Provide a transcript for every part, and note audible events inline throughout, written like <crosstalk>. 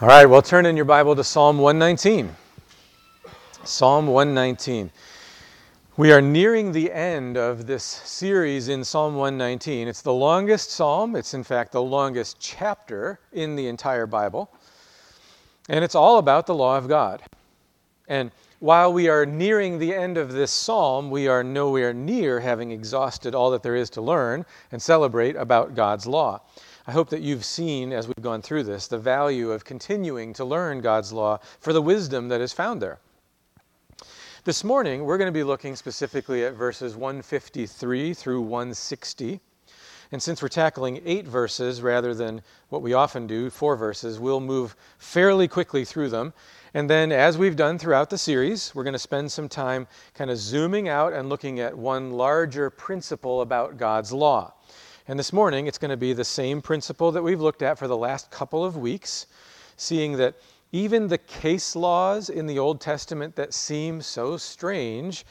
All right, well, turn in your Bible to Psalm 119. Psalm 119. We are nearing the end of this series in Psalm 119. It's the longest psalm, it's in fact the longest chapter in the entire Bible. And it's all about the law of God. And while we are nearing the end of this psalm, we are nowhere near having exhausted all that there is to learn and celebrate about God's law. I hope that you've seen, as we've gone through this, the value of continuing to learn God's law for the wisdom that is found there. This morning, we're going to be looking specifically at verses 153 through 160. And since we're tackling eight verses rather than what we often do, four verses, we'll move fairly quickly through them. And then, as we've done throughout the series, we're going to spend some time kind of zooming out and looking at one larger principle about God's law. And this morning, it's going to be the same principle that we've looked at for the last couple of weeks, seeing that even the case laws in the Old Testament that seem so strange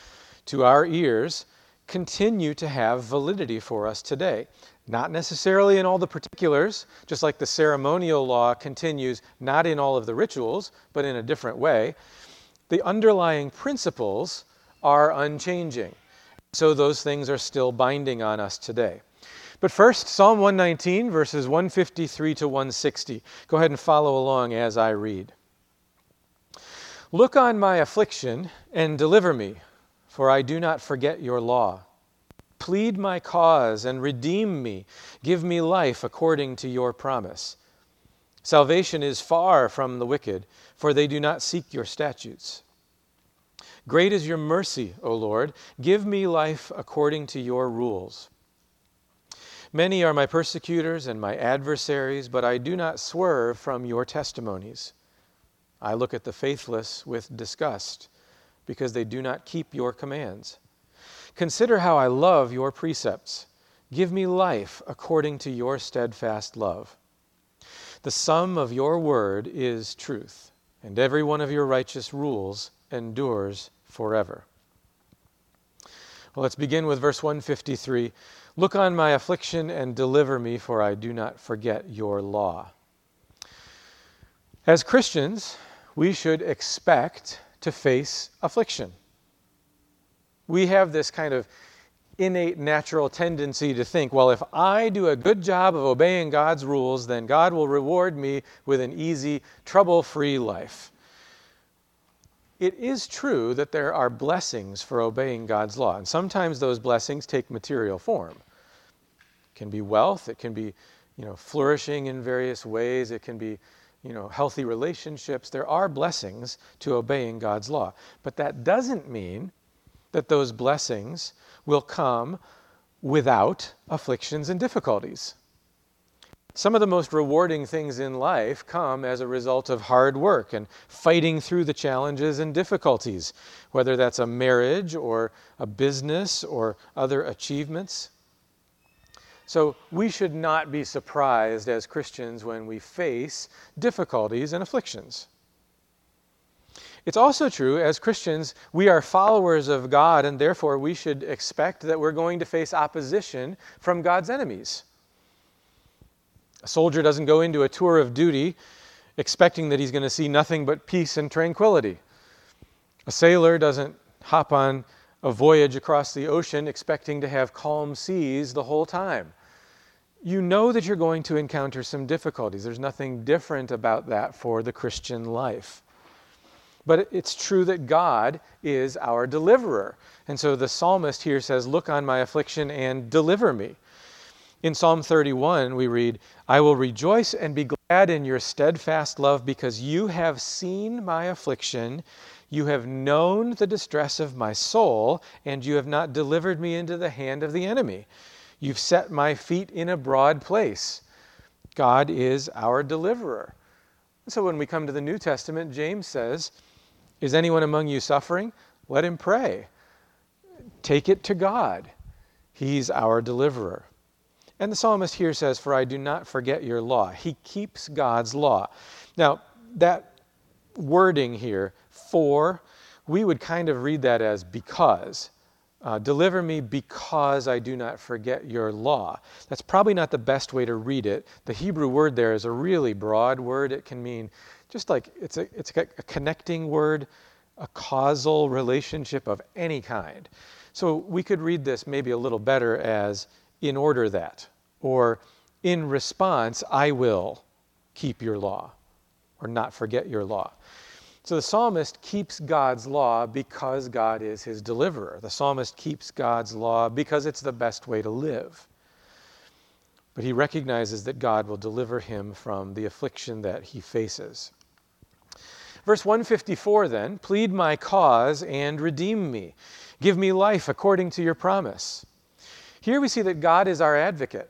to our ears continue to have validity for us today. Not necessarily in all the particulars, just like the ceremonial law continues not in all of the rituals, but in a different way. The underlying principles are unchanging. So those things are still binding on us today. But first, Psalm 119, verses 153 to 160. Go ahead and follow along as I read. Look on my affliction and deliver me, for I do not forget your law. Plead my cause and redeem me. Give me life according to your promise. Salvation is far from the wicked, for they do not seek your statutes. Great is your mercy, O Lord. Give me life according to your rules. Many are my persecutors and my adversaries, but I do not swerve from your testimonies. I look at the faithless with disgust, because they do not keep your commands. Consider how I love your precepts. Give me life according to your steadfast love. The sum of your word is truth, and every one of your righteous rules endures forever. Well, let's begin with verse 153. Look on my affliction and deliver me, for I do not forget your law. As Christians, we should expect to face affliction. We have this kind of innate natural tendency to think, well, if I do a good job of obeying God's rules, then God will reward me with an easy, trouble free life. It is true that there are blessings for obeying God's law, and sometimes those blessings take material form can be wealth, it can be, you know, flourishing in various ways, it can be, you know, healthy relationships. There are blessings to obeying God's law. But that doesn't mean that those blessings will come without afflictions and difficulties. Some of the most rewarding things in life come as a result of hard work and fighting through the challenges and difficulties, whether that's a marriage or a business or other achievements. So we should not be surprised as Christians when we face difficulties and afflictions. It's also true, as Christians, we are followers of God, and therefore we should expect that we're going to face opposition from God's enemies. A soldier doesn't go into a tour of duty expecting that he's going to see nothing but peace and tranquility. A sailor doesn't hop on a voyage across the ocean expecting to have calm seas the whole time you know that you're going to encounter some difficulties. There's nothing different about that for the Christian life. But it's true that God is our deliverer. And so the psalmist here says, Look on my affliction and deliver me. In Psalm 31, we read, I will rejoice and be glad in your steadfast love because you have seen my affliction. You have known the distress of my soul, and you have not delivered me into the hand of the enemy. You've set my feet in a broad place. God is our deliverer. So when we come to the New Testament, James says, Is anyone among you suffering? Let him pray. Take it to God. He's our deliverer. And the psalmist here says, For I do not forget your law. He keeps God's law. Now, that wording here, for, we would kind of read that as because. Uh, deliver me because I do not forget your law. That's probably not the best way to read it. The Hebrew word there is a really broad word. It can mean just like it's a, it's a, a connecting word, a causal relationship of any kind. So we could read this maybe a little better as in order that, or in response, I will keep your law, or not forget your law. So the psalmist keeps God's law because God is his deliverer. The psalmist keeps God's law because it's the best way to live. But he recognizes that God will deliver him from the affliction that he faces. Verse 154 then plead my cause and redeem me. Give me life according to your promise. Here we see that God is our advocate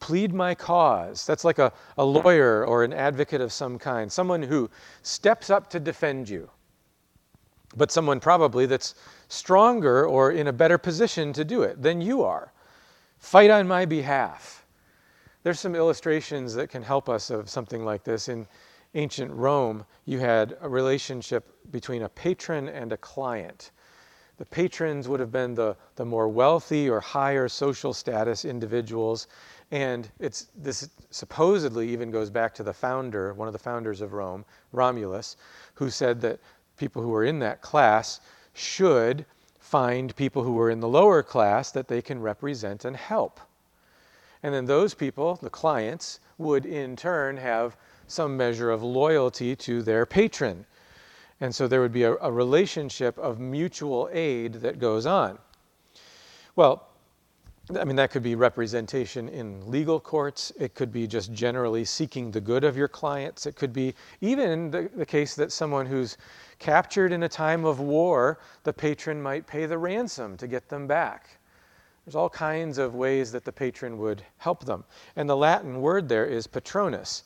plead my cause. That's like a, a lawyer or an advocate of some kind, someone who steps up to defend you, but someone probably that's stronger or in a better position to do it than you are. Fight on my behalf. There's some illustrations that can help us of something like this. In ancient Rome, you had a relationship between a patron and a client. The patrons would have been the, the more wealthy or higher social status individuals, and it's, this supposedly even goes back to the founder, one of the founders of Rome, Romulus, who said that people who were in that class should find people who were in the lower class that they can represent and help. And then those people, the clients, would in turn have some measure of loyalty to their patron. And so there would be a, a relationship of mutual aid that goes on. Well, I mean, that could be representation in legal courts. It could be just generally seeking the good of your clients. It could be even the, the case that someone who's captured in a time of war, the patron might pay the ransom to get them back. There's all kinds of ways that the patron would help them. And the Latin word there is patronus.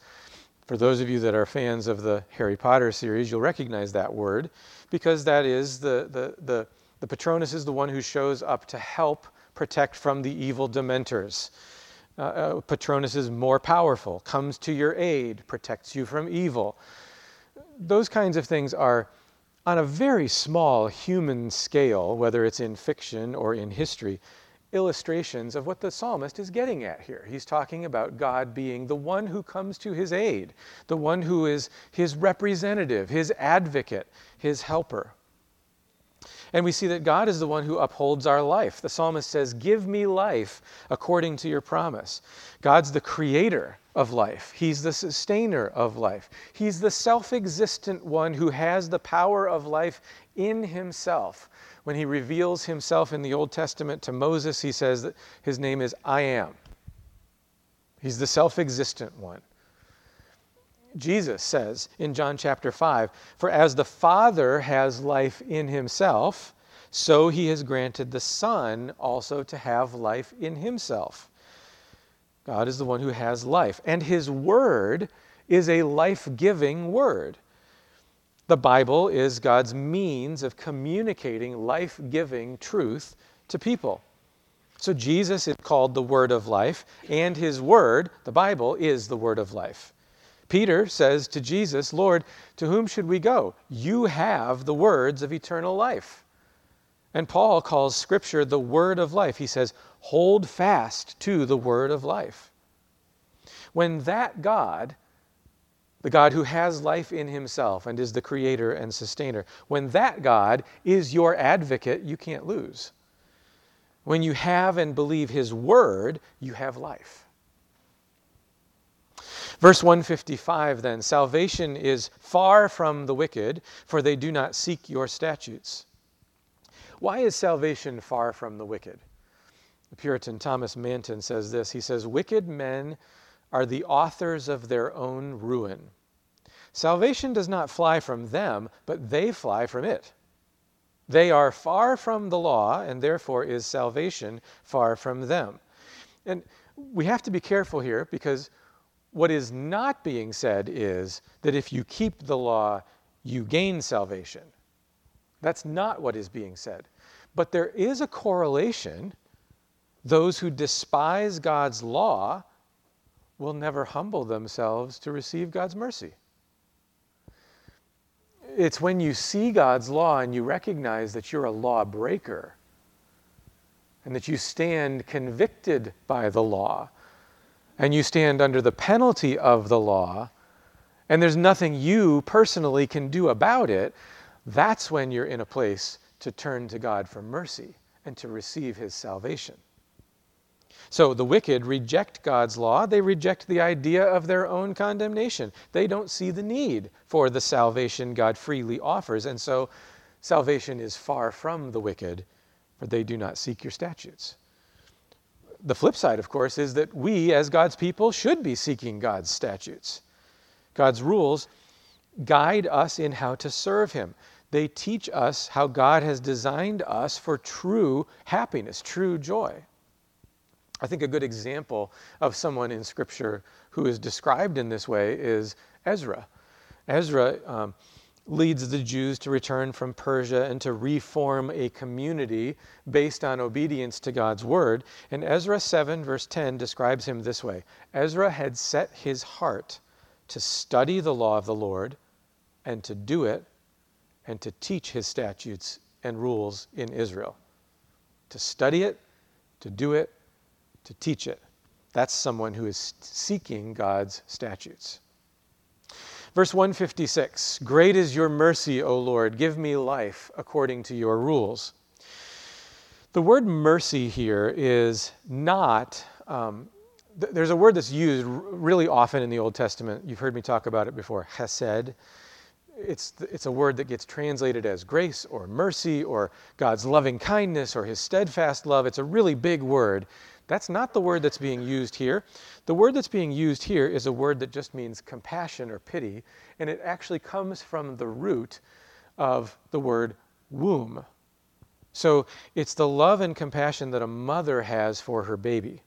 For those of you that are fans of the Harry Potter series, you'll recognize that word because that is the, the, the, the patronus is the one who shows up to help protect from the evil dementors. Uh, uh, Patronus is more powerful, comes to your aid, protects you from evil. Those kinds of things are on a very small human scale, whether it's in fiction or in history, illustrations of what the psalmist is getting at here. He's talking about God being the one who comes to his aid, the one who is his representative, his advocate, his helper. And we see that God is the one who upholds our life. The psalmist says, Give me life according to your promise. God's the creator of life, He's the sustainer of life. He's the self existent one who has the power of life in Himself. When He reveals Himself in the Old Testament to Moses, He says that His name is I am. He's the self existent one. Jesus says in John chapter 5 For as the Father has life in himself, so he has granted the Son also to have life in himself. God is the one who has life, and his word is a life giving word. The Bible is God's means of communicating life giving truth to people. So Jesus is called the Word of Life, and His Word, the Bible, is the Word of Life. Peter says to Jesus, Lord, to whom should we go? You have the words of eternal life. And Paul calls Scripture the word of life. He says, hold fast to the word of life. When that God, the God who has life in himself and is the creator and sustainer, when that God is your advocate, you can't lose. When you have and believe his word, you have life. Verse 155 then Salvation is far from the wicked, for they do not seek your statutes. Why is salvation far from the wicked? The Puritan Thomas Manton says this He says, Wicked men are the authors of their own ruin. Salvation does not fly from them, but they fly from it. They are far from the law, and therefore is salvation far from them. And we have to be careful here because what is not being said is that if you keep the law, you gain salvation. That's not what is being said. But there is a correlation. Those who despise God's law will never humble themselves to receive God's mercy. It's when you see God's law and you recognize that you're a lawbreaker and that you stand convicted by the law, and you stand under the penalty of the law, and there's nothing you personally can do about it, that's when you're in a place to turn to God for mercy and to receive his salvation. So the wicked reject God's law. They reject the idea of their own condemnation. They don't see the need for the salvation God freely offers. And so salvation is far from the wicked, for they do not seek your statutes. The flip side, of course, is that we, as God's people, should be seeking God's statutes. God's rules guide us in how to serve Him. They teach us how God has designed us for true happiness, true joy. I think a good example of someone in Scripture who is described in this way is Ezra. Ezra um, leads the Jews to return from Persia and to reform a community based on obedience to God's word. And Ezra 7, verse 10, describes him this way Ezra had set his heart to study the law of the Lord and to do it and to teach his statutes and rules in Israel. To study it, to do it, to teach it. That's someone who is seeking God's statutes. Verse 156 Great is your mercy, O Lord. Give me life according to your rules. The word mercy here is not, um, th- there's a word that's used r- really often in the Old Testament. You've heard me talk about it before chesed. It's, it's a word that gets translated as grace or mercy or God's loving kindness or his steadfast love. It's a really big word. That's not the word that's being used here. The word that's being used here is a word that just means compassion or pity, and it actually comes from the root of the word womb. So it's the love and compassion that a mother has for her baby.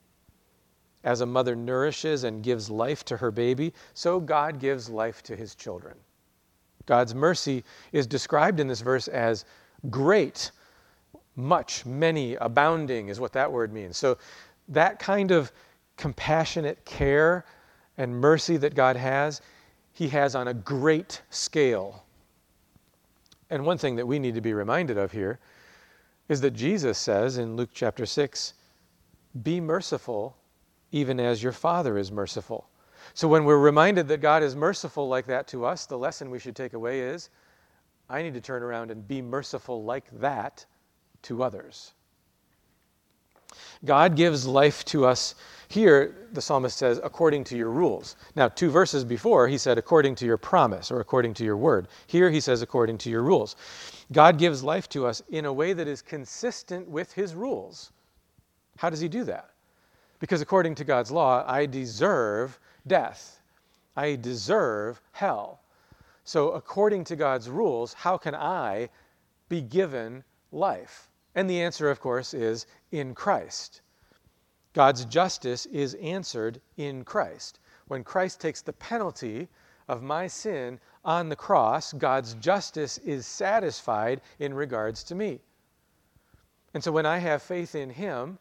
As a mother nourishes and gives life to her baby, so God gives life to his children. God's mercy is described in this verse as great, much, many, abounding is what that word means. So that kind of compassionate care and mercy that God has, He has on a great scale. And one thing that we need to be reminded of here is that Jesus says in Luke chapter 6 Be merciful, even as your Father is merciful. So when we're reminded that God is merciful like that to us, the lesson we should take away is I need to turn around and be merciful like that to others. God gives life to us here, the psalmist says, according to your rules. Now, two verses before, he said, according to your promise or according to your word. Here, he says, according to your rules. God gives life to us in a way that is consistent with his rules. How does he do that? Because according to God's law, I deserve death, I deserve hell. So, according to God's rules, how can I be given life? And the answer, of course, is in Christ. God's justice is answered in Christ. When Christ takes the penalty of my sin on the cross, God's justice is satisfied in regards to me. And so when I have faith in Him,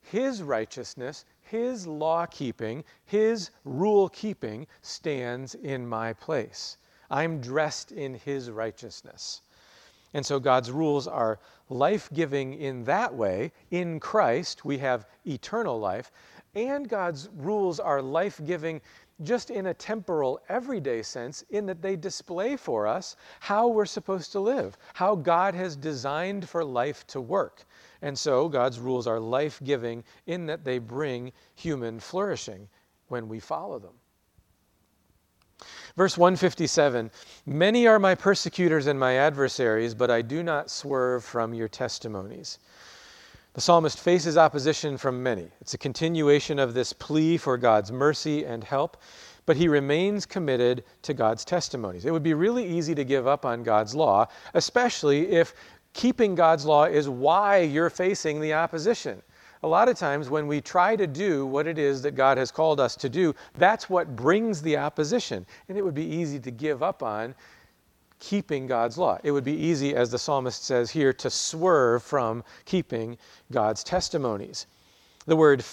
His righteousness, His law keeping, His rule keeping stands in my place. I'm dressed in His righteousness. And so God's rules are life giving in that way. In Christ, we have eternal life. And God's rules are life giving just in a temporal, everyday sense, in that they display for us how we're supposed to live, how God has designed for life to work. And so God's rules are life giving in that they bring human flourishing when we follow them. Verse 157 Many are my persecutors and my adversaries, but I do not swerve from your testimonies. The psalmist faces opposition from many. It's a continuation of this plea for God's mercy and help, but he remains committed to God's testimonies. It would be really easy to give up on God's law, especially if keeping God's law is why you're facing the opposition a lot of times when we try to do what it is that God has called us to do, that's what brings the opposition. And it would be easy to give up on keeping God's law. It would be easy, as the psalmist says here, to swerve from keeping God's testimonies. The word,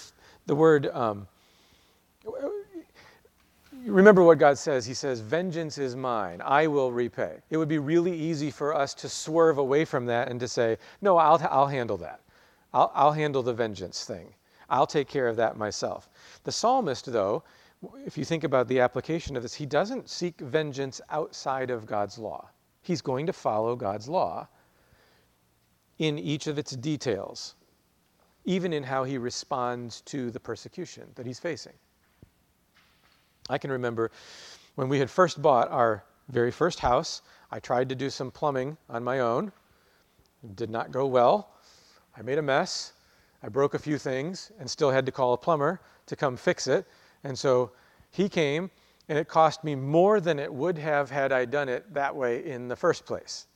the word, um, remember what God says. He says, Vengeance is mine, I will repay. It would be really easy for us to swerve away from that and to say, No, I'll, I'll handle that. I'll, I'll handle the vengeance thing. I'll take care of that myself. The psalmist, though, if you think about the application of this, he doesn't seek vengeance outside of God's law. He's going to follow God's law in each of its details, even in how he responds to the persecution that he's facing. I can remember when we had first bought our very first house, I tried to do some plumbing on my own. It did not go well. I made a mess. I broke a few things and still had to call a plumber to come fix it. And so he came, and it cost me more than it would have had I done it that way in the first place.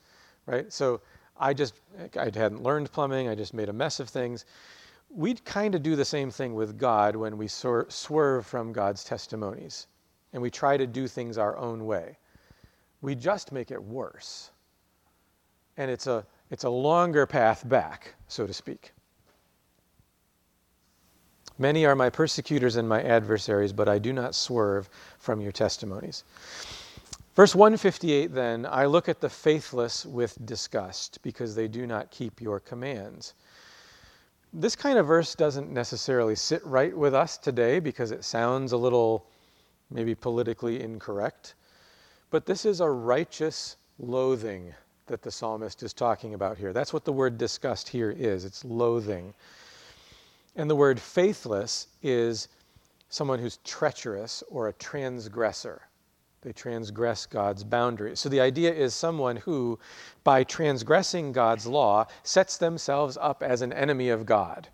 Right? So I just, I hadn't learned plumbing, I just made a mess of things. We'd kind of do the same thing with God when we swerve from God's testimonies and we try to do things our own way. We just make it worse. And it's a, it's a longer path back, so to speak. Many are my persecutors and my adversaries, but I do not swerve from your testimonies. Verse 158 then, I look at the faithless with disgust because they do not keep your commands. This kind of verse doesn't necessarily sit right with us today because it sounds a little maybe politically incorrect. But this is a righteous loathing that the psalmist is talking about here. That's what the word disgust here is it's loathing. And the word faithless is someone who's treacherous or a transgressor. They transgress God's boundaries. So the idea is someone who, by transgressing God's law, sets themselves up as an enemy of God.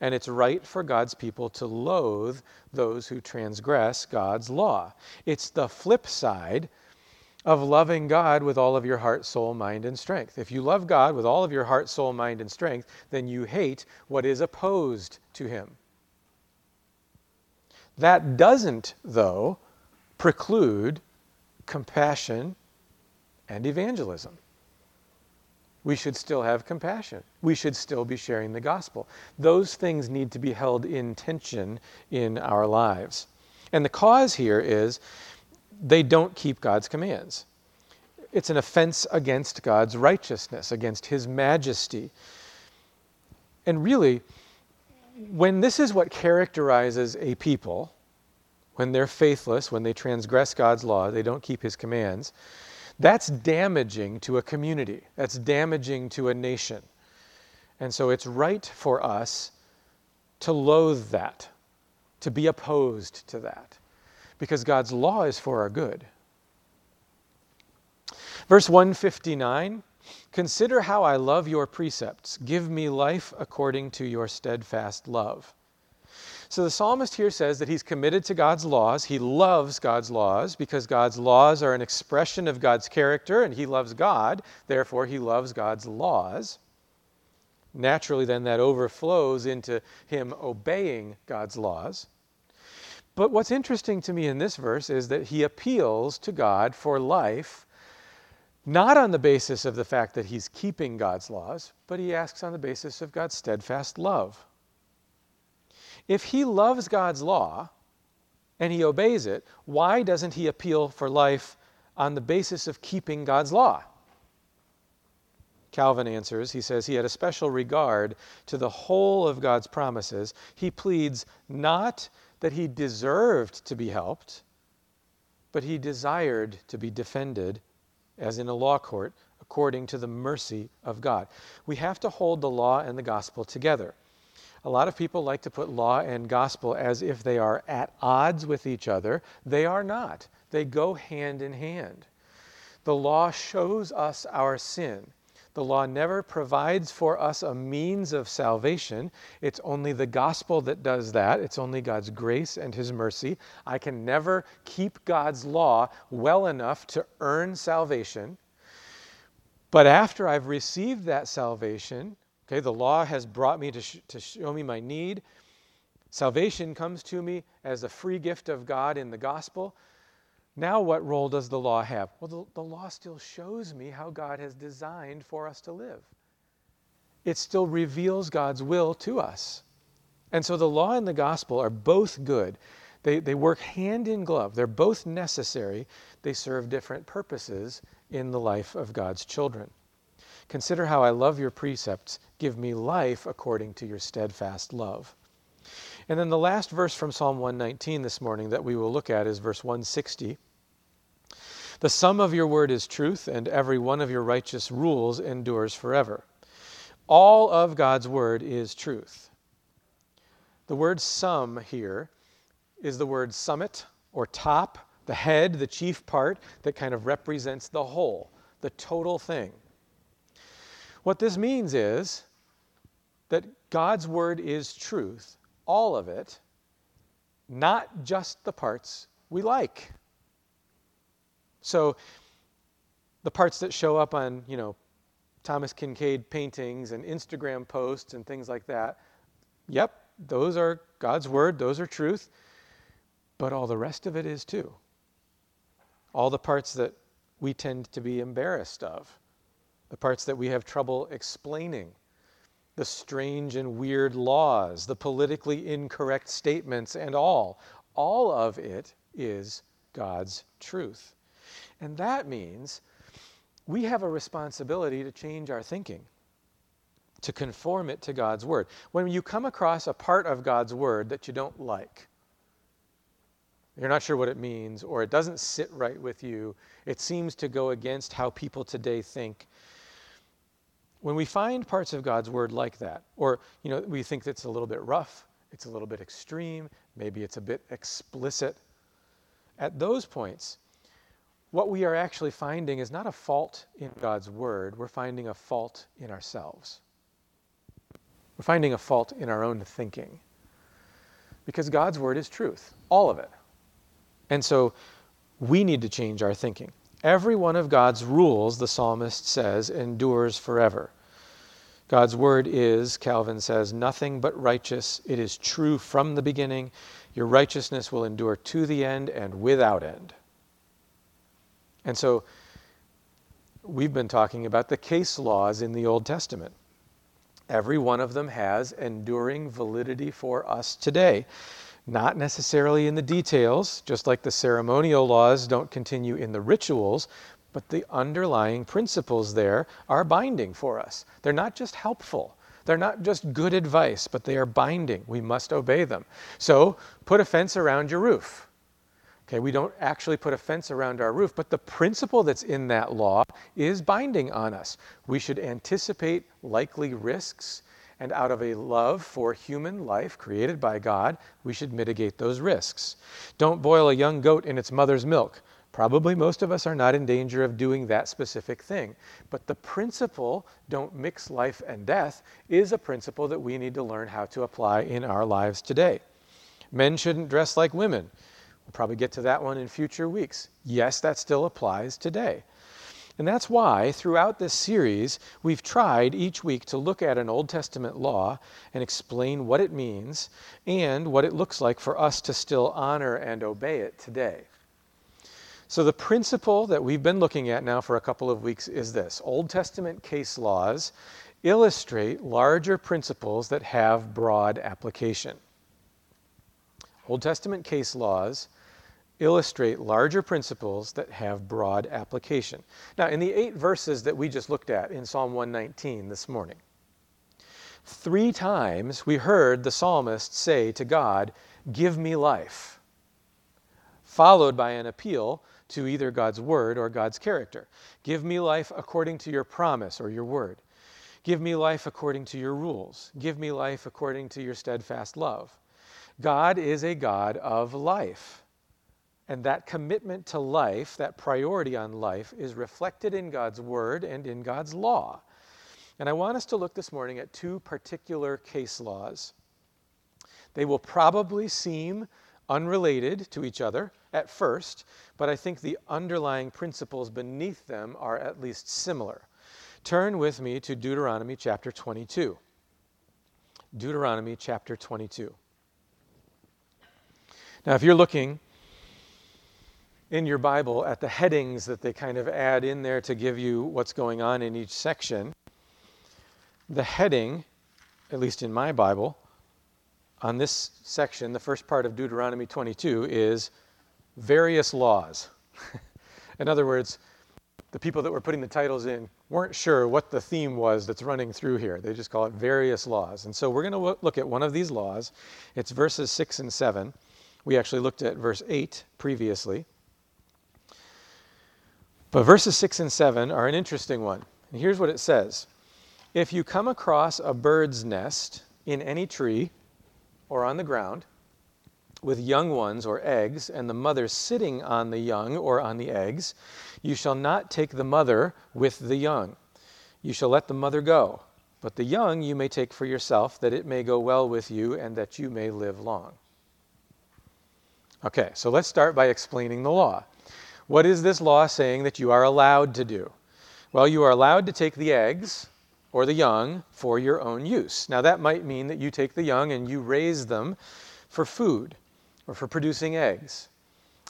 And it's right for God's people to loathe those who transgress God's law. It's the flip side of loving God with all of your heart, soul, mind, and strength. If you love God with all of your heart, soul, mind, and strength, then you hate what is opposed to Him. That doesn't, though, preclude compassion and evangelism. We should still have compassion. We should still be sharing the gospel. Those things need to be held in tension in our lives. And the cause here is they don't keep God's commands. It's an offense against God's righteousness, against His majesty. And really, when this is what characterizes a people, when they're faithless, when they transgress God's law, they don't keep His commands, that's damaging to a community. That's damaging to a nation. And so it's right for us to loathe that, to be opposed to that because God's law is for our good. Verse 159 Consider how I love your precepts. Give me life according to your steadfast love. So the psalmist here says that he's committed to God's laws. He loves God's laws because God's laws are an expression of God's character and he loves God. Therefore, he loves God's laws. Naturally, then, that overflows into him obeying God's laws. But what's interesting to me in this verse is that he appeals to God for life, not on the basis of the fact that he's keeping God's laws, but he asks on the basis of God's steadfast love. If he loves God's law and he obeys it, why doesn't he appeal for life on the basis of keeping God's law? Calvin answers, he says he had a special regard to the whole of God's promises. He pleads not that he deserved to be helped, but he desired to be defended, as in a law court, according to the mercy of God. We have to hold the law and the gospel together. A lot of people like to put law and gospel as if they are at odds with each other. They are not, they go hand in hand. The law shows us our sin. The law never provides for us a means of salvation. It's only the gospel that does that. It's only God's grace and His mercy. I can never keep God's law well enough to earn salvation. But after I've received that salvation, okay, the law has brought me to, sh- to show me my need. Salvation comes to me as a free gift of God in the gospel. Now, what role does the law have? Well, the, the, law still shows me how God has designed for us to live. It still reveals God's will to us. And so the law and the gospel are both good. They, they work hand in glove, they're both necessary. They serve different purposes in the life of God's children. Consider how I love your precepts. Give me life according to your steadfast love. And then the last verse from Psalm 119 this morning that we will look at is verse 160. The sum of your word is truth, and every one of your righteous rules endures forever. All of God's word is truth. The word sum here is the word summit or top, the head, the chief part that kind of represents the whole, the total thing. What this means is that God's word is truth, all of it, not just the parts we like. So the parts that show up on, you know, Thomas Kinkade paintings and Instagram posts and things like that, yep, those are God's word, those are truth, but all the rest of it is too. All the parts that we tend to be embarrassed of, the parts that we have trouble explaining, the strange and weird laws, the politically incorrect statements, and all, all of it is God's truth. And that means we have a responsibility to change our thinking, to conform it to God's Word. When you come across a part of God's Word that you don't like, you're not sure what it means, or it doesn't sit right with you, it seems to go against how people today think. When we find parts of God's Word like that, or you know, we think it's a little bit rough, it's a little bit extreme, maybe it's a bit explicit, at those points, what we are actually finding is not a fault in God's Word, we're finding a fault in ourselves. We're finding a fault in our own thinking. Because God's Word is truth, all of it. And so we need to change our thinking. Every one of God's rules, the psalmist says, endures forever. God's word is, Calvin says, nothing but righteous. It is true from the beginning. Your righteousness will endure to the end and without end. And so we've been talking about the case laws in the Old Testament. Every one of them has enduring validity for us today. Not necessarily in the details, just like the ceremonial laws don't continue in the rituals, but the underlying principles there are binding for us. They're not just helpful. They're not just good advice, but they are binding. We must obey them. So, put a fence around your roof. Okay, we don't actually put a fence around our roof, but the principle that's in that law is binding on us. We should anticipate likely risks, and out of a love for human life created by God, we should mitigate those risks. Don't boil a young goat in its mother's milk. Probably most of us are not in danger of doing that specific thing. But the principle, don't mix life and death, is a principle that we need to learn how to apply in our lives today. Men shouldn't dress like women. We'll probably get to that one in future weeks. Yes, that still applies today. And that's why throughout this series, we've tried each week to look at an Old Testament law and explain what it means and what it looks like for us to still honor and obey it today. So, the principle that we've been looking at now for a couple of weeks is this Old Testament case laws illustrate larger principles that have broad application. Old Testament case laws illustrate larger principles that have broad application. Now, in the eight verses that we just looked at in Psalm 119 this morning, three times we heard the psalmist say to God, Give me life, followed by an appeal to either God's word or God's character. Give me life according to your promise or your word. Give me life according to your rules. Give me life according to your steadfast love. God is a God of life. And that commitment to life, that priority on life, is reflected in God's Word and in God's law. And I want us to look this morning at two particular case laws. They will probably seem unrelated to each other at first, but I think the underlying principles beneath them are at least similar. Turn with me to Deuteronomy chapter 22. Deuteronomy chapter 22. Now, if you're looking in your Bible at the headings that they kind of add in there to give you what's going on in each section. The heading, at least in my Bible, on this section, the first part of Deuteronomy 22, is various laws. <laughs> in other words, the people that were putting the titles in weren't sure what the theme was that's running through here. They just call it various laws. And so we're going to look at one of these laws. It's verses 6 and 7. We actually looked at verse 8 previously. But verses 6 and 7 are an interesting one. And here's what it says If you come across a bird's nest in any tree or on the ground, with young ones or eggs, and the mother sitting on the young or on the eggs, you shall not take the mother with the young. You shall let the mother go. But the young you may take for yourself, that it may go well with you, and that you may live long. Okay, so let's start by explaining the law. What is this law saying that you are allowed to do? Well, you are allowed to take the eggs or the young for your own use. Now, that might mean that you take the young and you raise them for food or for producing eggs.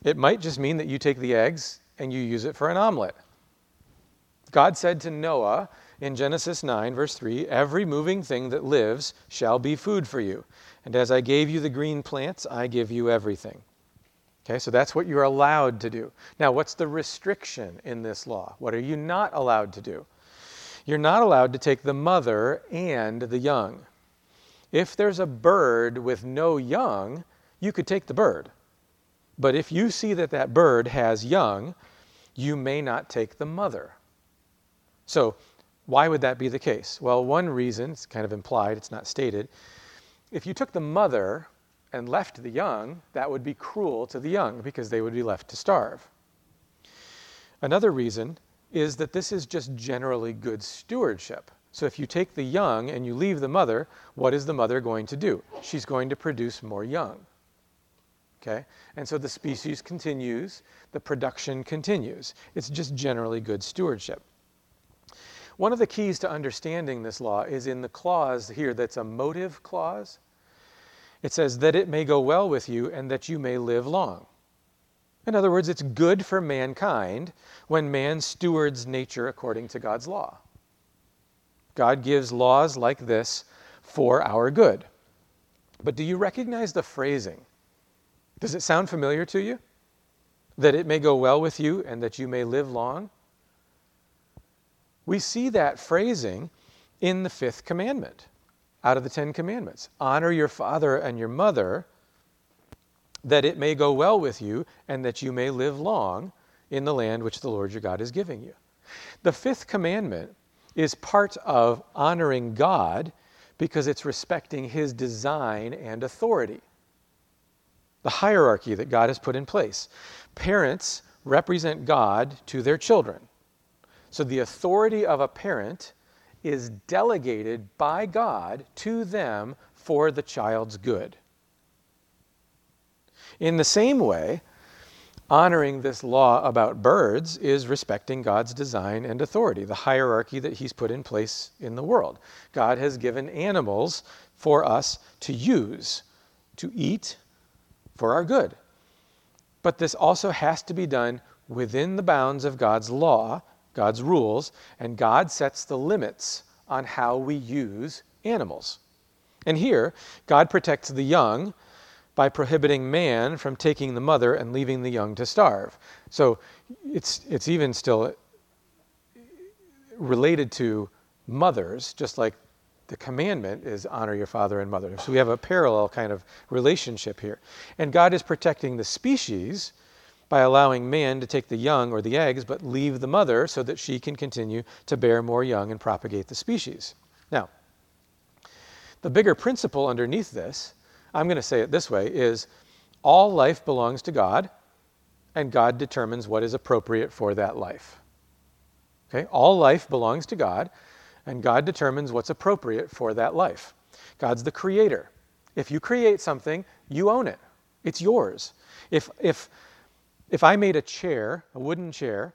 It might just mean that you take the eggs and you use it for an omelet. God said to Noah in Genesis 9, verse 3 Every moving thing that lives shall be food for you. And as I gave you the green plants, I give you everything. Okay, so that's what you're allowed to do. Now, what's the restriction in this law? What are you not allowed to do? You're not allowed to take the mother and the young. If there's a bird with no young, you could take the bird. But if you see that that bird has young, you may not take the mother. So, why would that be the case? Well, one reason, it's kind of implied, it's not stated. If you took the mother and left the young, that would be cruel to the young because they would be left to starve. Another reason is that this is just generally good stewardship. So if you take the young and you leave the mother, what is the mother going to do? She's going to produce more young. Okay? And so the species continues, the production continues. It's just generally good stewardship. One of the keys to understanding this law is in the clause here that's a motive clause. It says, that it may go well with you and that you may live long. In other words, it's good for mankind when man stewards nature according to God's law. God gives laws like this for our good. But do you recognize the phrasing? Does it sound familiar to you? That it may go well with you and that you may live long? We see that phrasing in the fifth commandment out of the Ten Commandments honor your father and your mother, that it may go well with you and that you may live long in the land which the Lord your God is giving you. The fifth commandment is part of honoring God because it's respecting his design and authority the hierarchy that God has put in place. Parents represent God to their children. So the authority of a parent is delegated by God to them for the child's good. In the same way, honoring this law about birds is respecting God's design and authority, the hierarchy that He's put in place in the world. God has given animals for us to use, to eat, for our good. But this also has to be done within the bounds of God's law, God's rules, and God sets the limits on how we use animals. And here, God protects the young by prohibiting man from taking the mother and leaving the young to starve. So it's, it's even still related to mothers, just like the commandment is honor your father and mother. So we have a parallel kind of relationship here. And God is protecting the species by allowing man to take the young or the eggs, but leave the mother so that she can continue to bear more young and propagate the species. Now, the bigger principle underneath this, I'm going to say it this way, is all life belongs to God, and God determines what is appropriate for that life. Okay? All life belongs to God, and God determines what's appropriate for that life. God's the creator. If you create something, you own it. It's yours. If, if, if I made a chair, a wooden chair,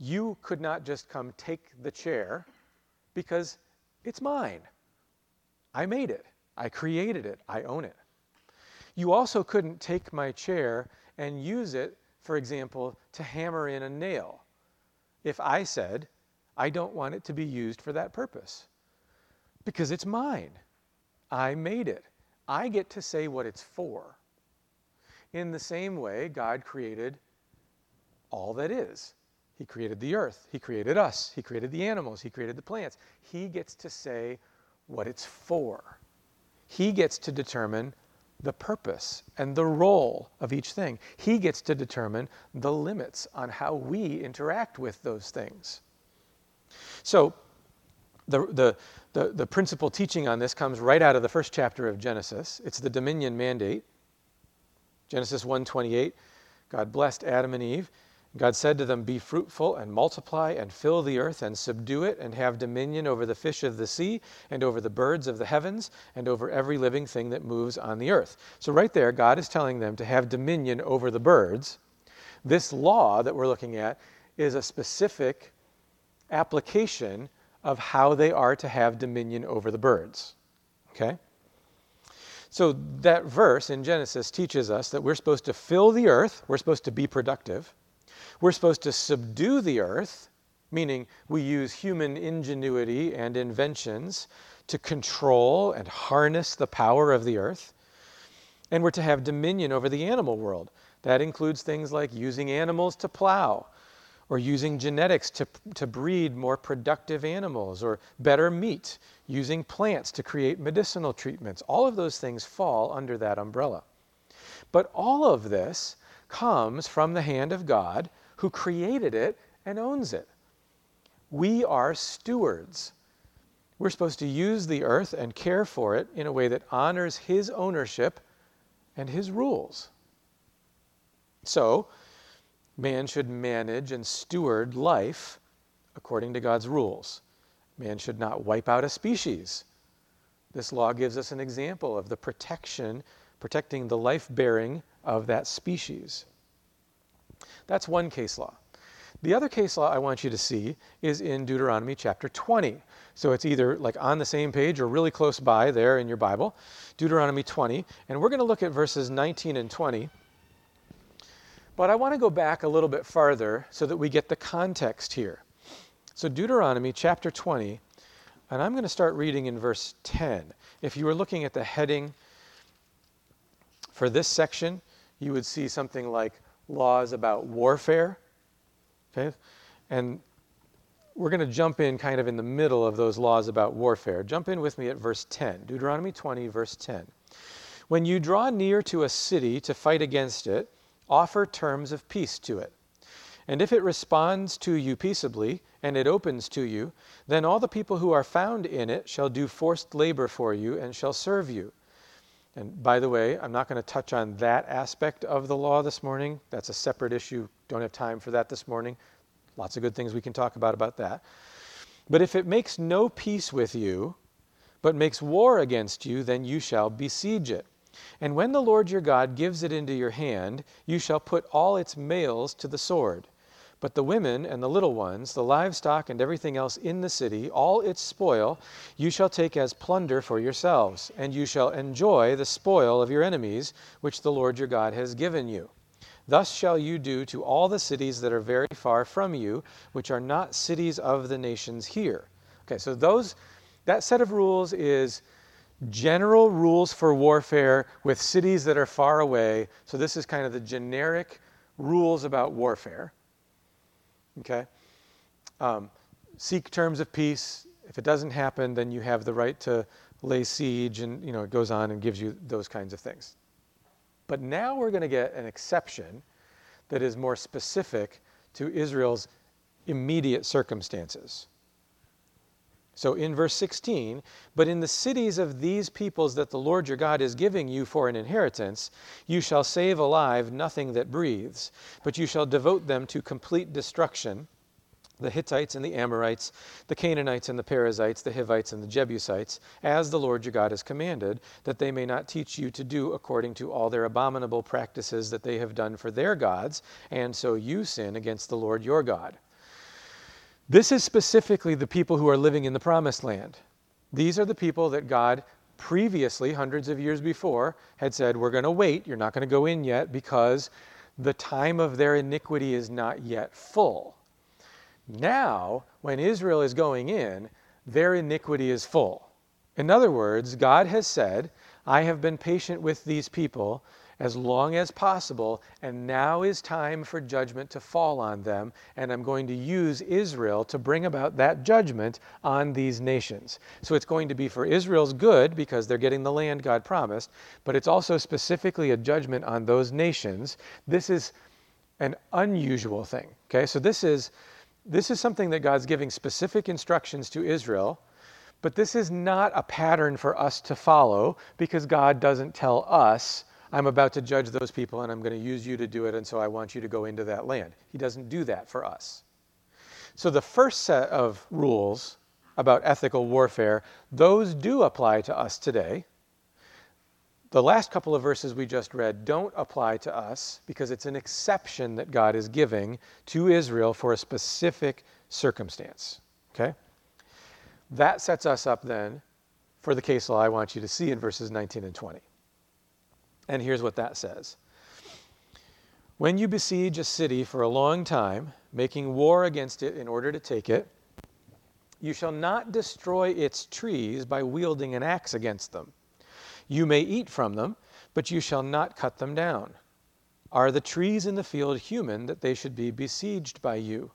you could not just come take the chair because it's mine. I made it. I created it. I own it. You also couldn't take my chair and use it, for example, to hammer in a nail. If I said, I don't want it to be used for that purpose because it's mine. I made it. I get to say what it's for. In the same way, God created all that is. He created the earth. He created us. He created the animals. He created the plants. He gets to say what it's for. He gets to determine the purpose and the role of each thing. He gets to determine the limits on how we interact with those things. So, the, the, the, the principal teaching on this comes right out of the first chapter of Genesis. It's the dominion mandate. Genesis 1:28, God blessed Adam and Eve. God said to them, Be fruitful and multiply and fill the earth and subdue it and have dominion over the fish of the sea and over the birds of the heavens and over every living thing that moves on the earth. So, right there, God is telling them to have dominion over the birds. This law that we're looking at is a specific application of how they are to have dominion over the birds. Okay? So that verse in Genesis teaches us that we're supposed to fill the earth, we're supposed to be productive, we're supposed to subdue the earth, meaning we use human ingenuity and inventions to control and harness the power of the earth, and we're to have dominion over the animal world. That includes things like using animals to plow, or using genetics to, to breed more productive animals or better meat, using plants to create medicinal treatments. All of those things fall under that umbrella. But all of this comes from the hand of God who created it and owns it. We are stewards. We're supposed to use the earth and care for it in a way that honors His ownership and His rules. So, man should manage and steward life according to God's rules. Man should not wipe out a species. This law gives us an example of the protection, protecting the life bearing of that species. That's one case law. The other case law I want you to see is in Deuteronomy chapter 20. So it's either like on the same page or really close by there in your Bible, Deuteronomy 20. And we're going to look at verses 19 and 20 but I want to go back a little bit farther so that we get the context here. So, Deuteronomy chapter 20, and I'm going to start reading in verse 10. If you were looking at the heading for this section, you would see something like laws about warfare. Okay? And we're going to jump in kind of in the middle of those laws about warfare. Jump in with me at verse 10. Deuteronomy 20, verse 10. When you draw near to a city to fight against it, offer terms of peace to it. And if it responds to you peaceably, and it opens to you, then all the people who are found in it shall do forced labor for you and shall serve you. And by the way, I'm not going to touch on that aspect of the law this morning. That's a separate issue. Don't have time for that this morning. Lots of good things we can talk about about that. But if it makes no peace with you, but makes war against you, then you shall besiege it. And when the Lord your God gives it into your hand, you shall put all its males to the sword. But the women and the little ones, the livestock and everything else in the city, all its spoil, you shall take as plunder for yourselves, and you shall enjoy the spoil of your enemies, which the Lord your God has given you. Thus shall you do to all the cities that are very far from you, which are not cities of the nations here. Okay, so those that set of rules is general rules for warfare with cities that are far away. So, this is kind of the generic rules about warfare. Okay? Um, seek terms of peace. If it doesn't happen, then you have the right to lay siege, and you know it goes on and gives you those kinds of things. But now we're going to get an exception that is more specific to Israel's immediate circumstances. So in verse 16, but in the cities of these peoples that the Lord your God is giving you for an inheritance, you shall save alive nothing that breathes, but you shall devote them to complete destruction the Hittites and the Amorites, the Canaanites and the Perizzites, the Hivites and the Jebusites, as the Lord your God has commanded, that they may not teach you to do according to all their abominable practices that they have done for their gods, and so you sin against the Lord your God. This is specifically the people who are living in the promised land. These are the people that God previously, hundreds of years before, had said, We're going to wait. You're not going to go in yet because the time of their iniquity is not yet full. Now, when Israel is going in, their iniquity is full. In other words, God has said, I have been patient with these people, as long as possible, and now is time for judgment to fall on them, and I'm going to use Israel to bring about that judgment on these nations. So it's going to be for Israel's good because they're getting the land God promised, but it's also specifically a judgment on those nations. This is an unusual thing. Okay, so this is this is something that God's giving specific instructions to Israel, but this is not a pattern for us to follow because God doesn't tell us, I'm about to judge those people and I'm going to use you to do it, and so I want you to go into that land. He doesn't do that for us. So the first set of rules about ethical warfare, those do apply to us today. The last couple of verses we just read don't apply to us because it's an exception that God is giving to Israel for a specific circumstance. Okay? That sets us up then for the case law I want you to see in verses 19 and 20. And here's what that says When you besiege a city for a long time, making war against it in order to take it, you shall not destroy its trees by wielding an axe against them. You may eat from them, but you shall not cut them down. Are the trees in the field human that they should be besieged by you?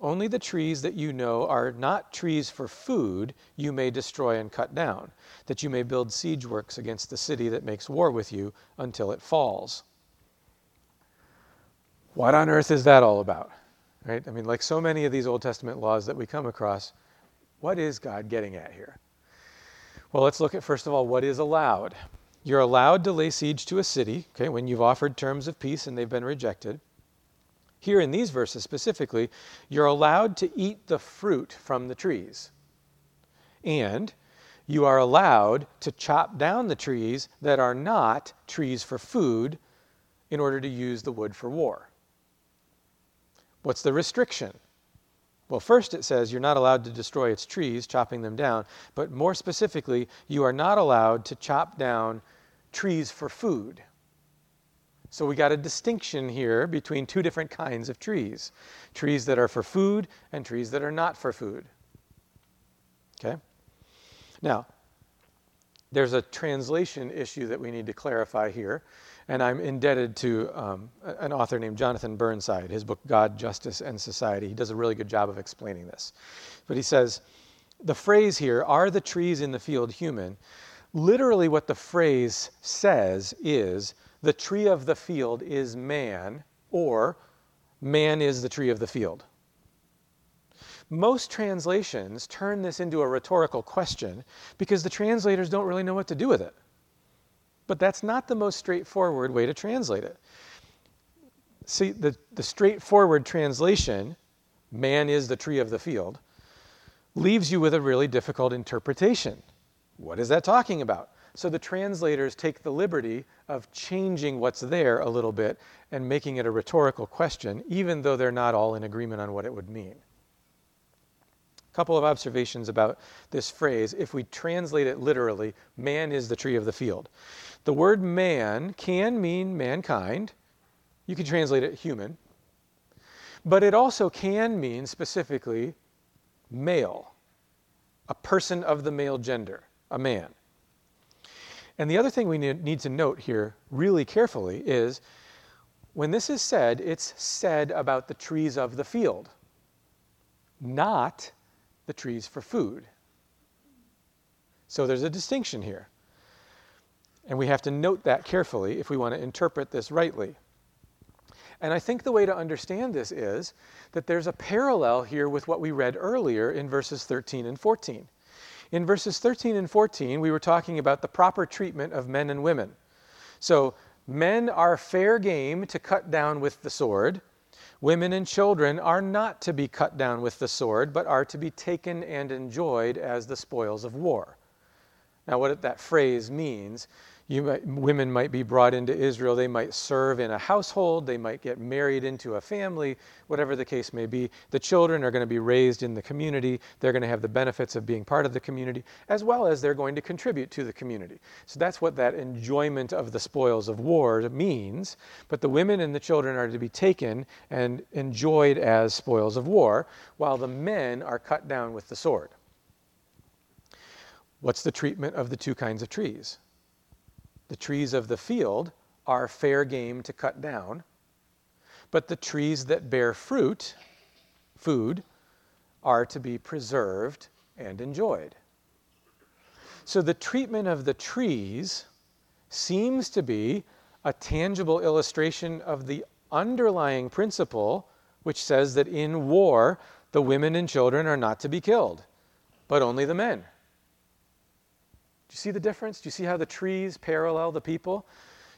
Only the trees that you know are not trees for food you may destroy and cut down, that you may build siege works against the city that makes war with you until it falls. What on earth is that all about? Right? I mean, like so many of these Old Testament laws that we come across, what is God getting at here? Well, let's look at first of all what is allowed. You're allowed to lay siege to a city, okay, when you've offered terms of peace and they've been rejected. Here in these verses specifically, you're allowed to eat the fruit from the trees. And you are allowed to chop down the trees that are not trees for food in order to use the wood for war. What's the restriction? Well, first it says you're not allowed to destroy its trees, chopping them down, but more specifically, you are not allowed to chop down trees for food. So we got a distinction here between two different kinds of trees trees that are for food and trees that are not for food. Okay? Now, there's a translation issue that we need to clarify here. And I'm indebted to um, an author named Jonathan Burnside, his book, God, Justice, and Society. He does a really good job of explaining this. But he says, the phrase here, are the trees in the field human? Literally, what the phrase says is, the tree of the field is man, or man is the tree of the field. Most translations turn this into a rhetorical question because the translators don't really know what to do with it. But that's not the most straightforward way to translate it. See, the, the straightforward translation, man is the tree of the field, leaves you with a really difficult interpretation. What is that talking about? So the translators take the liberty of changing what's there a little bit and making it a rhetorical question, even though they're not all in agreement on what it would mean. A couple of observations about this phrase. If we translate it literally, man is the tree of the field. The word man can mean mankind. You can translate it human. But it also can mean specifically male, a person of the male gender, a man. And the other thing we need, to note here really carefully is when this is said, it's said about the trees of the field, not the trees for food. So there's a distinction here. And we have to note that carefully if we want to interpret this rightly. And I think the way to understand this is that there's a parallel here with what we read earlier in verses 13 and 14. In verses 13 and 14, we were talking about the proper treatment of men and women. So, men are fair game to cut down with the sword. Women and children are not to be cut down with the sword, but are to be taken and enjoyed as the spoils of war. Now, what that phrase means might, women might be brought into Israel. They might serve in a household. They might get married into a family, whatever the case may be. The children are going to be raised in the community. They're going to have the benefits of being part of the community, as well as they're going to contribute to the community. So that's what that enjoyment of the spoils of war means. But the women and the children are to be taken and enjoyed as spoils of war, while the men are cut down with the sword. What's the treatment of the two kinds of trees? The trees of the field are fair game to cut down, but the trees that bear fruit, food, are to be preserved and enjoyed. So the treatment of the trees seems to be a tangible illustration of the underlying principle which says that in war, the women and children are not to be killed, but only the men. Do you see the difference? Do you see how the trees parallel the people?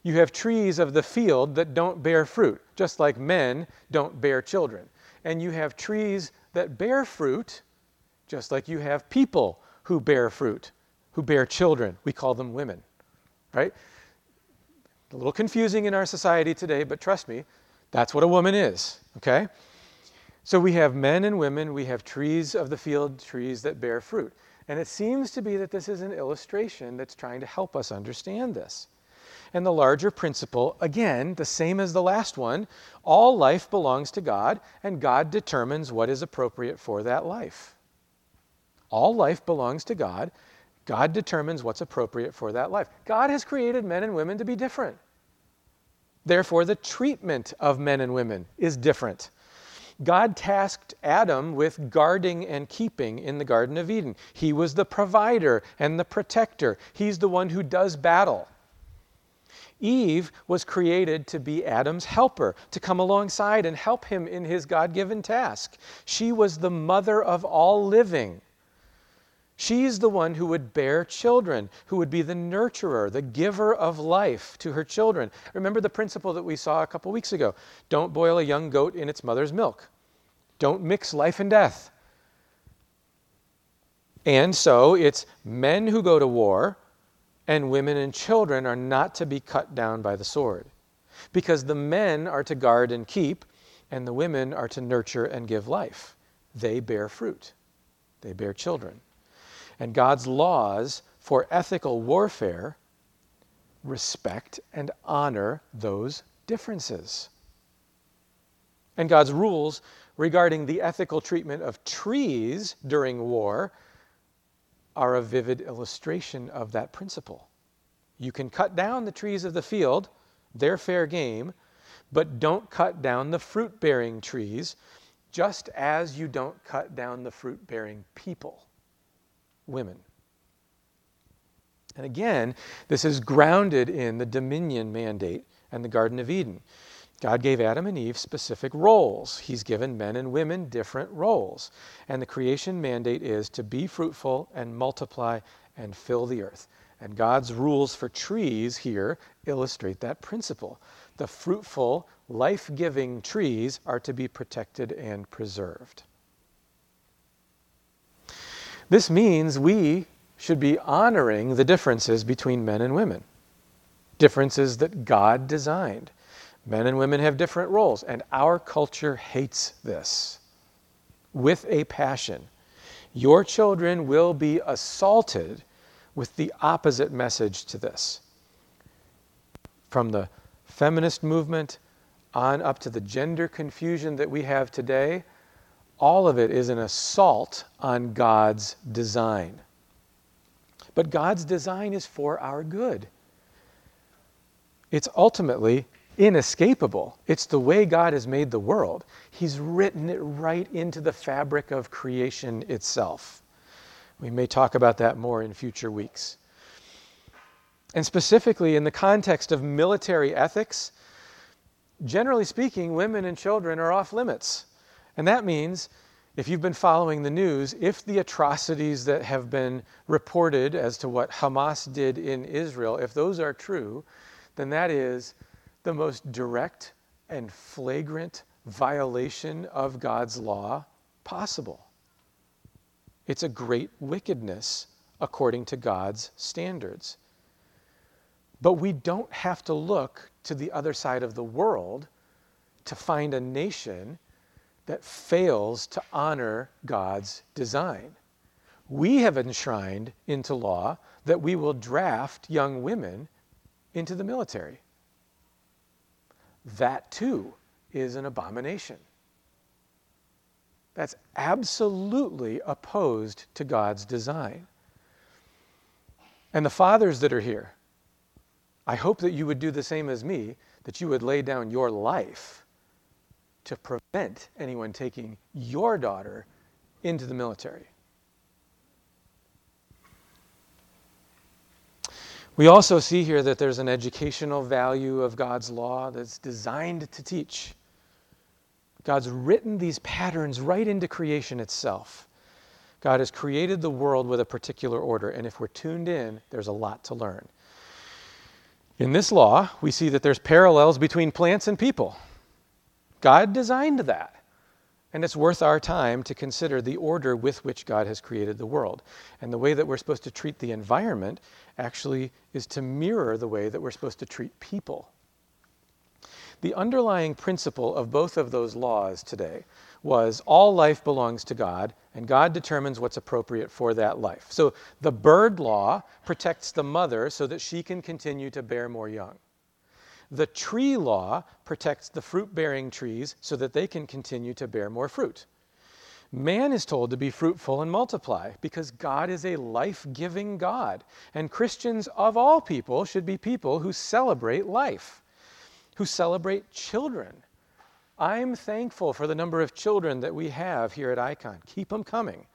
You have trees of the field that don't bear fruit, just like men don't bear children. And you have trees that bear fruit, just like you have people who bear fruit, who bear children. We call them women, right? A little confusing in our society today, but trust me, that's what a woman is, okay? So we have men and women, we have trees of the field, trees that bear fruit. And it seems to be that this is an illustration that's trying to help us understand this. And the larger principle, again, the same as the last one all life belongs to God, and God determines what is appropriate for that life. All life belongs to God. God determines what's appropriate for that life. God has created men and women to be different. Therefore, the treatment of men and women is different. God tasked Adam with guarding and keeping in the Garden of Eden. He was the provider and the protector, He's the one who does battle. Eve was created to be Adam's helper, to come alongside and help him in his God given task. She was the mother of all living. She's the one who would bear children, who would be the nurturer, the giver of life to her children. Remember the principle that we saw a couple weeks ago don't boil a young goat in its mother's milk, don't mix life and death. And so it's men who go to war, and women and children are not to be cut down by the sword. Because the men are to guard and keep, and the women are to nurture and give life. They bear fruit, they bear children and God's laws for ethical warfare respect and honor those differences. And God's rules regarding the ethical treatment of trees during war are a vivid illustration of that principle. You can cut down the trees of the field, they're fair game, but don't cut down the fruit bearing trees, just as you don't cut down the fruit bearing people women. And again, this is grounded in the dominion mandate and the Garden of Eden. God gave Adam and Eve specific roles. He's given men and women different roles. And the creation mandate is to be fruitful and multiply and fill the earth. And God's rules for trees here illustrate that principle. The fruitful, life giving trees are to be protected and preserved. This means we should be honoring the differences between men and women, differences that God designed. Men and women have different roles, and our culture hates this with a passion. Your children will be assaulted with the opposite message to this. From the feminist movement on up to the gender confusion that we have today, all of it is an assault on God's design. But God's design is for our good. It's ultimately inescapable. It's the way God has made the world. He's written it right into the fabric of creation itself. We may talk about that more in future weeks. And specifically, in the context of military ethics, generally speaking, women and children are off limits. And that means, if you've been following the news, if the atrocities that have been reported as to what Hamas did in Israel, if those are true, then that is the most direct and flagrant violation of God's law possible. It's a great wickedness according to God's standards. But we don't have to look to the other side of the world to find a nation that fails to honor God's design. We have enshrined into law that we will draft young women into the military. That too is an abomination. That's absolutely opposed to God's design. And the fathers that are here, I hope that you would do the same as me, that you would lay down your life to prevent anyone taking your daughter into the military. We also see here that there's an educational value of God's law that's designed to teach. God's written these patterns right into creation itself. God has created the world with a particular order, and if we're tuned in, there's a lot to learn. In this law, we see that there's parallels between plants and people. God designed that. And it's worth our time to consider the order with which God has created the world. And the way that we're supposed to treat the environment actually is to mirror the way that we're supposed to treat people. The underlying principle of both of those laws today was all life belongs to God, and God determines what's appropriate for that life. So the bird law protects the mother so that she can continue to bear more young. The tree law protects the fruit bearing trees so that they can continue to bear more fruit. Man is told to be fruitful and multiply because God is a life giving God. And Christians of all people should be people who celebrate life, who celebrate children. I'm thankful for the number of children that we have here at Icon. Keep them coming.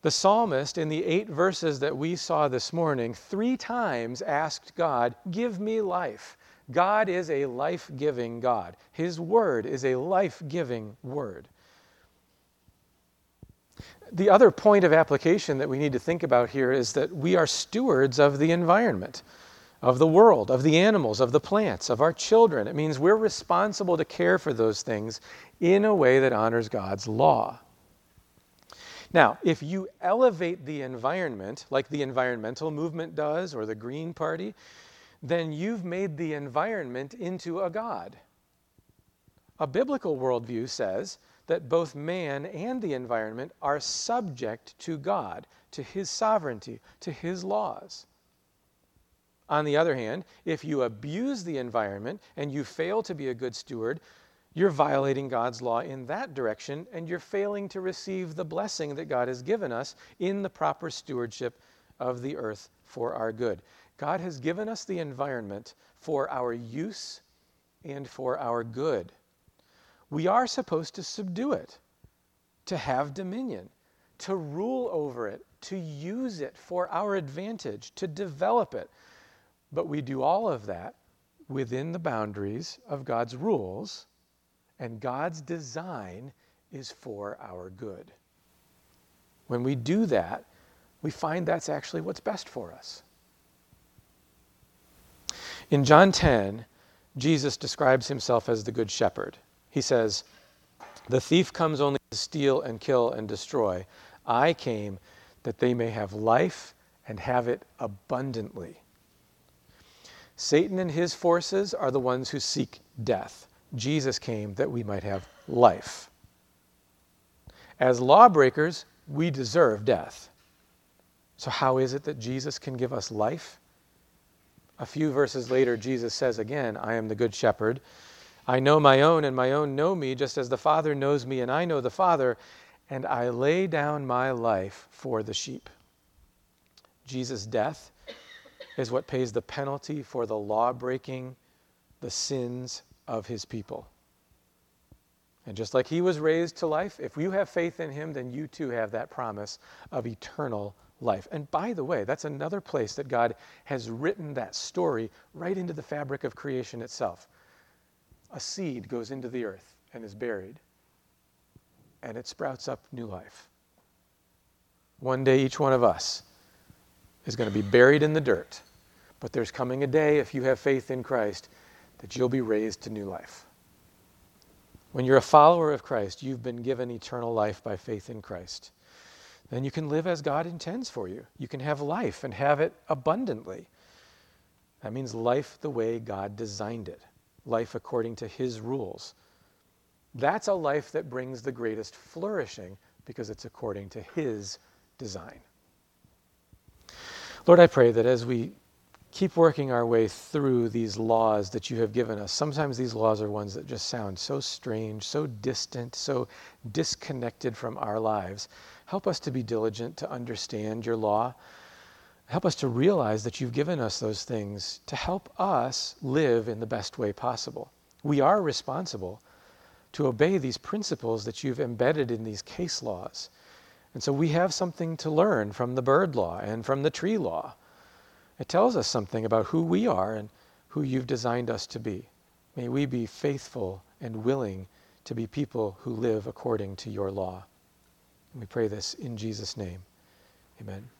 The psalmist, in the eight verses that we saw this morning, three times asked God, Give me life. God is a life giving God. His word is a life giving word. The other point of application that we need to think about here is that we are stewards of the environment, of the world, of the animals, of the plants, of our children. It means we're responsible to care for those things in a way that honors God's law. Now, if you elevate the environment, like the environmental movement does or the Green Party, then you've made the environment into a God. A biblical worldview says that both man and the environment are subject to God, to His sovereignty, to His laws. On the other hand, if you abuse the environment and you fail to be a good steward, you're violating God's law in that direction and you're failing to receive the blessing that God has given us in the proper stewardship of the earth for our good. God has given us the environment for our use and for our good. We are supposed to subdue it, to have dominion, to rule over it, to use it for our advantage, to develop it. But we do all of that within the boundaries of God's rules, and God's design is for our good. When we do that, we find that's actually what's best for us. In John 10, Jesus describes himself as the Good Shepherd. He says, The thief comes only to steal and kill and destroy. I came that they may have life and have it abundantly. Satan and his forces are the ones who seek death. Jesus came that we might have life. As lawbreakers, we deserve death. So, how is it that Jesus can give us life? A few verses later, Jesus says again, I am the good shepherd. I know my own, and my own know me, just as the Father knows me, and I know the Father, and I lay down my life for the sheep. Jesus' death is what pays the penalty for the law breaking, the sins of his people. And just like he was raised to life, if you have faith in him, then you too have that promise of eternal life. And by the way, that's another place that God has written that story right into the fabric of creation itself. A seed goes into the earth and is buried, and it sprouts up new life. One day, each one of us is going to be buried in the dirt, but there's coming a day, if you have faith in Christ, that you'll be raised to new life. When you're a follower of Christ, you've been given eternal life by faith in Christ then you can live as God intends for you. You can have life and have it abundantly. That means life the way God designed it, life according to His rules. That's a life that brings the greatest flourishing because it's according to His design. Lord, I pray that as we keep working our way through these laws that you have given us, sometimes these laws are ones that just sound so strange, so distant, so disconnected from our lives. Help us to be diligent to understand your law. Help us to realize that you've given us those things to help us live in the best way possible. We are responsible to obey these principles that you've embedded in these case laws. And so we have something to learn from the bird law and from the tree law. It tells us something about who we are and who you've designed us to be. May we be faithful and willing to be people who live according to your law. And we pray this in Jesus' name. Amen.